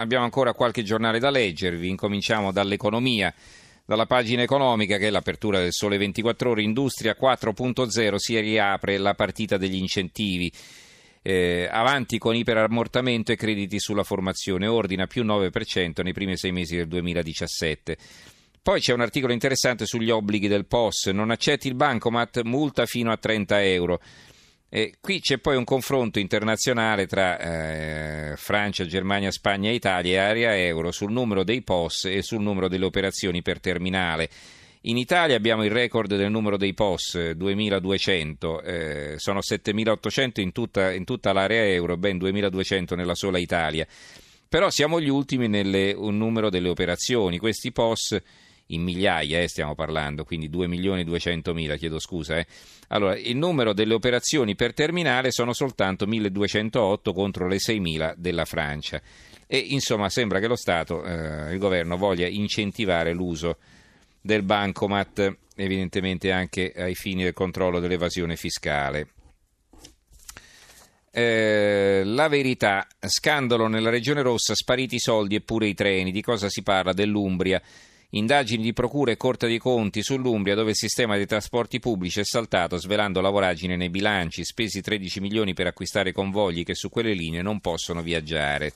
abbiamo ancora qualche giornale da leggervi, incominciamo dall'economia. Dalla pagina economica, che è l'apertura del Sole 24 Ore, Industria 4.0 si riapre la partita degli incentivi. Eh, avanti con iperammortamento e crediti sulla formazione, ordina più 9% nei primi sei mesi del 2017. Poi c'è un articolo interessante sugli obblighi del POS, non accetti il bancomat, multa fino a 30 euro. E qui c'è poi un confronto internazionale tra eh, Francia, Germania, Spagna, Italia e area euro sul numero dei POS e sul numero delle operazioni per terminale. In Italia abbiamo il record del numero dei POS, 2200, eh, sono 7800 in tutta, in tutta l'area euro, ben 2200 nella sola Italia. Però siamo gli ultimi nel numero delle operazioni. Questi POS in migliaia, eh, stiamo parlando, quindi 2 milioni 200 mila, chiedo scusa. Eh. Allora, il numero delle operazioni per terminale sono soltanto 1208 contro le 6.000 della Francia. E insomma sembra che lo Stato, eh, il governo, voglia incentivare l'uso del bancomat, evidentemente anche ai fini del controllo dell'evasione fiscale. Eh, la verità, scandalo nella regione rossa, spariti i soldi e pure i treni. Di cosa si parla? Dell'Umbria. Indagini di procura e Corte dei Conti sull'Umbria dove il sistema dei trasporti pubblici è saltato svelando la voragine nei bilanci, spesi 13 milioni per acquistare convogli che su quelle linee non possono viaggiare.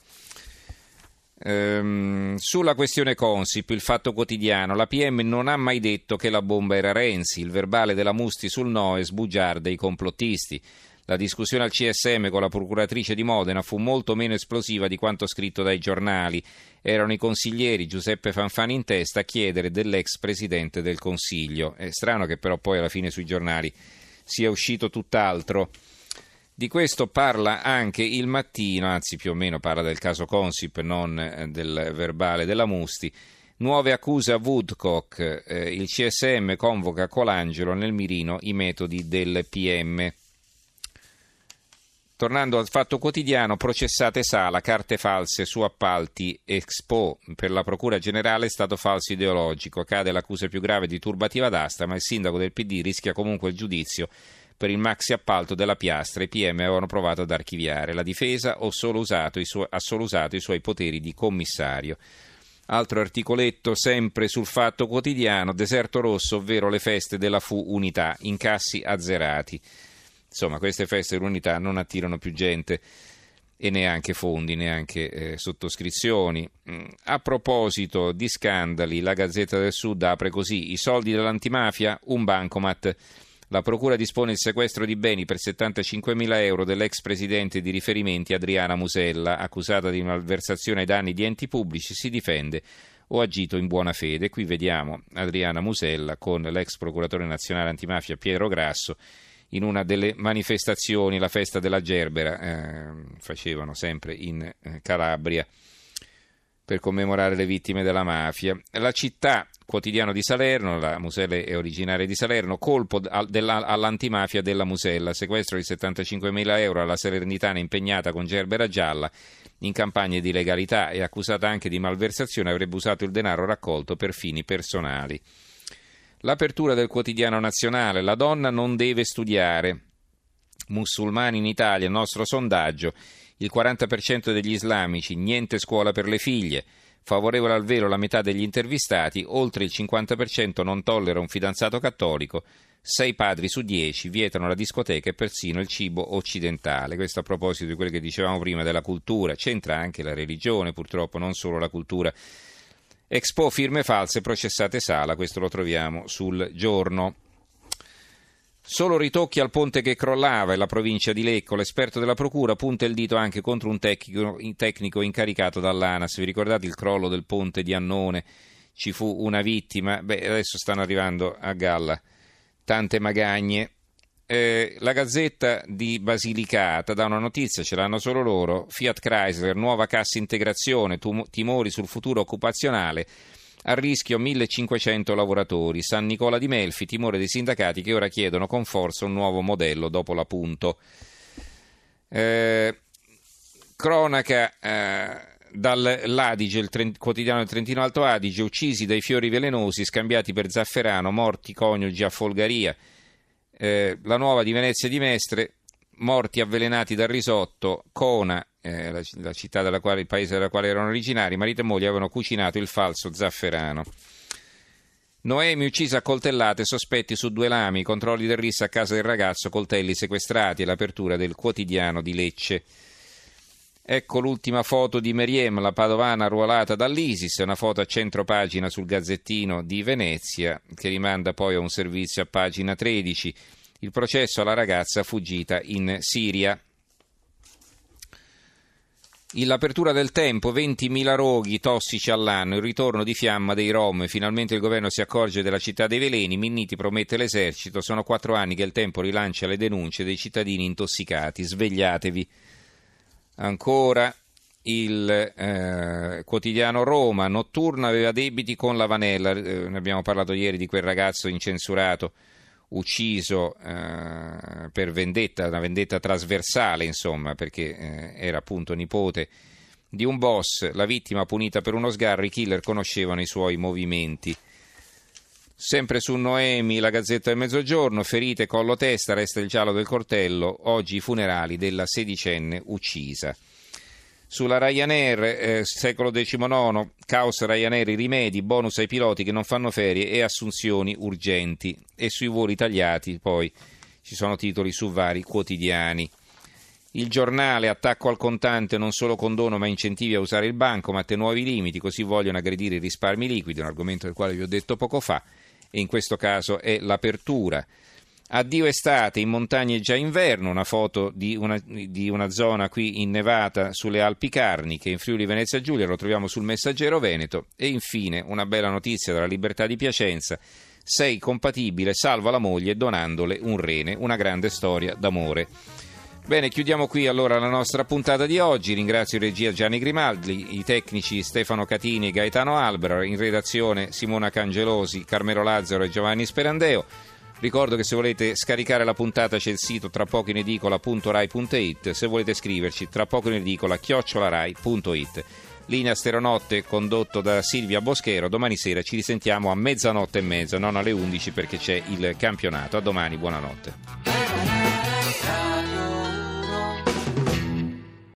Ehm, sulla questione Consip, il fatto quotidiano, la PM non ha mai detto che la bomba era Renzi, il verbale della Musti sul no è sbugiarda i complottisti. La discussione al CSM con la procuratrice di Modena fu molto meno esplosiva di quanto scritto dai giornali. Erano i consiglieri Giuseppe Fanfani in testa a chiedere dell'ex presidente del Consiglio. È strano che però poi alla fine sui giornali sia uscito tutt'altro. Di questo parla anche il mattino, anzi più o meno parla del caso Consip, non eh, del verbale della Musti. Nuove accuse a Woodcock. Eh, il CSM convoca Colangelo nel mirino i metodi del PM. Tornando al fatto quotidiano, processate Sala, carte false su appalti Expo. Per la Procura Generale è stato falso ideologico. Cade l'accusa più grave di turbativa d'asta, ma il sindaco del PD rischia comunque il giudizio per il maxi appalto della piastra. I PM avevano provato ad archiviare. La difesa solo su- ha solo usato i suoi poteri di commissario. Altro articoletto sempre sul fatto quotidiano, deserto rosso, ovvero le feste della FU Unità, incassi azzerati. Insomma, queste feste dell'unità non attirano più gente e neanche fondi, neanche eh, sottoscrizioni. Mm, a proposito di scandali, la Gazzetta del Sud apre così: i soldi dell'antimafia, un bancomat. La Procura dispone il sequestro di beni per 75.000 euro dell'ex presidente di riferimenti Adriana Musella, accusata di malversazione ai danni di enti pubblici, si difende o agito in buona fede. Qui vediamo Adriana Musella con l'ex procuratore nazionale antimafia Piero Grasso in una delle manifestazioni, la festa della Gerbera, eh, facevano sempre in eh, Calabria per commemorare le vittime della mafia. La città, quotidiano di Salerno, la Musella è originaria di Salerno, colpo all'antimafia della Musella, sequestro di 75.000 euro alla Salernitana impegnata con Gerbera Gialla in campagne di legalità e accusata anche di malversazione avrebbe usato il denaro raccolto per fini personali. L'apertura del quotidiano nazionale, la donna non deve studiare. Musulmani in Italia, nostro sondaggio, il 40% degli islamici, niente scuola per le figlie. Favorevole al velo la metà degli intervistati, oltre il 50% non tollera un fidanzato cattolico, 6 padri su 10 vietano la discoteca e persino il cibo occidentale. Questo a proposito di quello che dicevamo prima della cultura, c'entra anche la religione, purtroppo non solo la cultura Expo firme false processate Sala, questo lo troviamo sul giorno. Solo ritocchi al ponte che crollava e la provincia di Lecco. L'esperto della procura punta il dito anche contro un tecnico, tecnico incaricato dall'ANAS. Vi ricordate il crollo del ponte di Annone? Ci fu una vittima. Beh, adesso stanno arrivando a galla tante magagne. Eh, la Gazzetta di Basilicata dà una notizia, ce l'hanno solo loro. Fiat Chrysler, nuova cassa integrazione, tum- timori sul futuro occupazionale. A rischio 1500 lavoratori. San Nicola di Melfi, timore dei sindacati che ora chiedono con forza un nuovo modello dopo l'appunto. Eh, cronaca. Eh, dall'Adige, il trent- quotidiano del Trentino Alto Adige, uccisi dai fiori velenosi, scambiati per zafferano, morti coniugi a Folgaria. Eh, la nuova di Venezia di Mestre, morti avvelenati dal risotto, Cona eh, la, la, città della quale, il paese della quale erano originari, marito e moglie avevano cucinato il falso zafferano. Noemi uccisa a coltellate, sospetti su due lami, controlli del RIS a casa del ragazzo, coltelli sequestrati e l'apertura del quotidiano di Lecce. Ecco l'ultima foto di Meriem, la padovana arruolata dall'ISIS, una foto a centro pagina sul Gazzettino di Venezia, che rimanda poi a un servizio a pagina 13. Il processo alla ragazza fuggita in Siria. L'apertura del tempo, 20.000 roghi tossici all'anno, il ritorno di fiamma dei Rom, finalmente il governo si accorge della città dei veleni, Minniti promette l'esercito, sono quattro anni che il tempo rilancia le denunce dei cittadini intossicati, svegliatevi. Ancora il eh, quotidiano Roma, notturno aveva debiti con la Vanella, eh, ne abbiamo parlato ieri di quel ragazzo incensurato ucciso eh, per vendetta, una vendetta trasversale, insomma, perché eh, era appunto nipote di un boss, la vittima punita per uno sgarro, i killer conoscevano i suoi movimenti. Sempre su Noemi, la Gazzetta del Mezzogiorno, ferite, collo testa, resta il giallo del coltello, oggi i funerali della sedicenne uccisa. Sulla Ryanair, eh, secolo XIX, caos Ryanair, rimedi, bonus ai piloti che non fanno ferie e assunzioni urgenti. E sui voli tagliati poi ci sono titoli su vari quotidiani. Il giornale, attacco al contante, non solo condono ma incentivi a usare il banco, ma te nuovi limiti, così vogliono aggredire i risparmi liquidi, un argomento del quale vi ho detto poco fa, in questo caso è l'apertura. Addio estate, in montagne già inverno, una foto di una, di una, zona qui innevata sulle Alpi Carniche, in Friuli Venezia Giulia, lo troviamo sul Messaggero Veneto. E infine una bella notizia dalla Libertà di Piacenza. Sei compatibile, salva la moglie donandole un rene, una grande storia d'amore. Bene, chiudiamo qui allora la nostra puntata di oggi. Ringrazio in regia Gianni Grimaldi, i tecnici Stefano Catini e Gaetano Albero, in redazione Simona Cangelosi, Carmelo Lazzaro e Giovanni Sperandeo. Ricordo che se volete scaricare la puntata c'è il sito tra poco in edicola.rai.it, se volete scriverci tra poco in edicola chiocciolarai.it. Linea Steronotte condotto da Silvia Boschero, domani sera ci risentiamo a mezzanotte e mezza, non alle 11 perché c'è il campionato. A domani, buonanotte.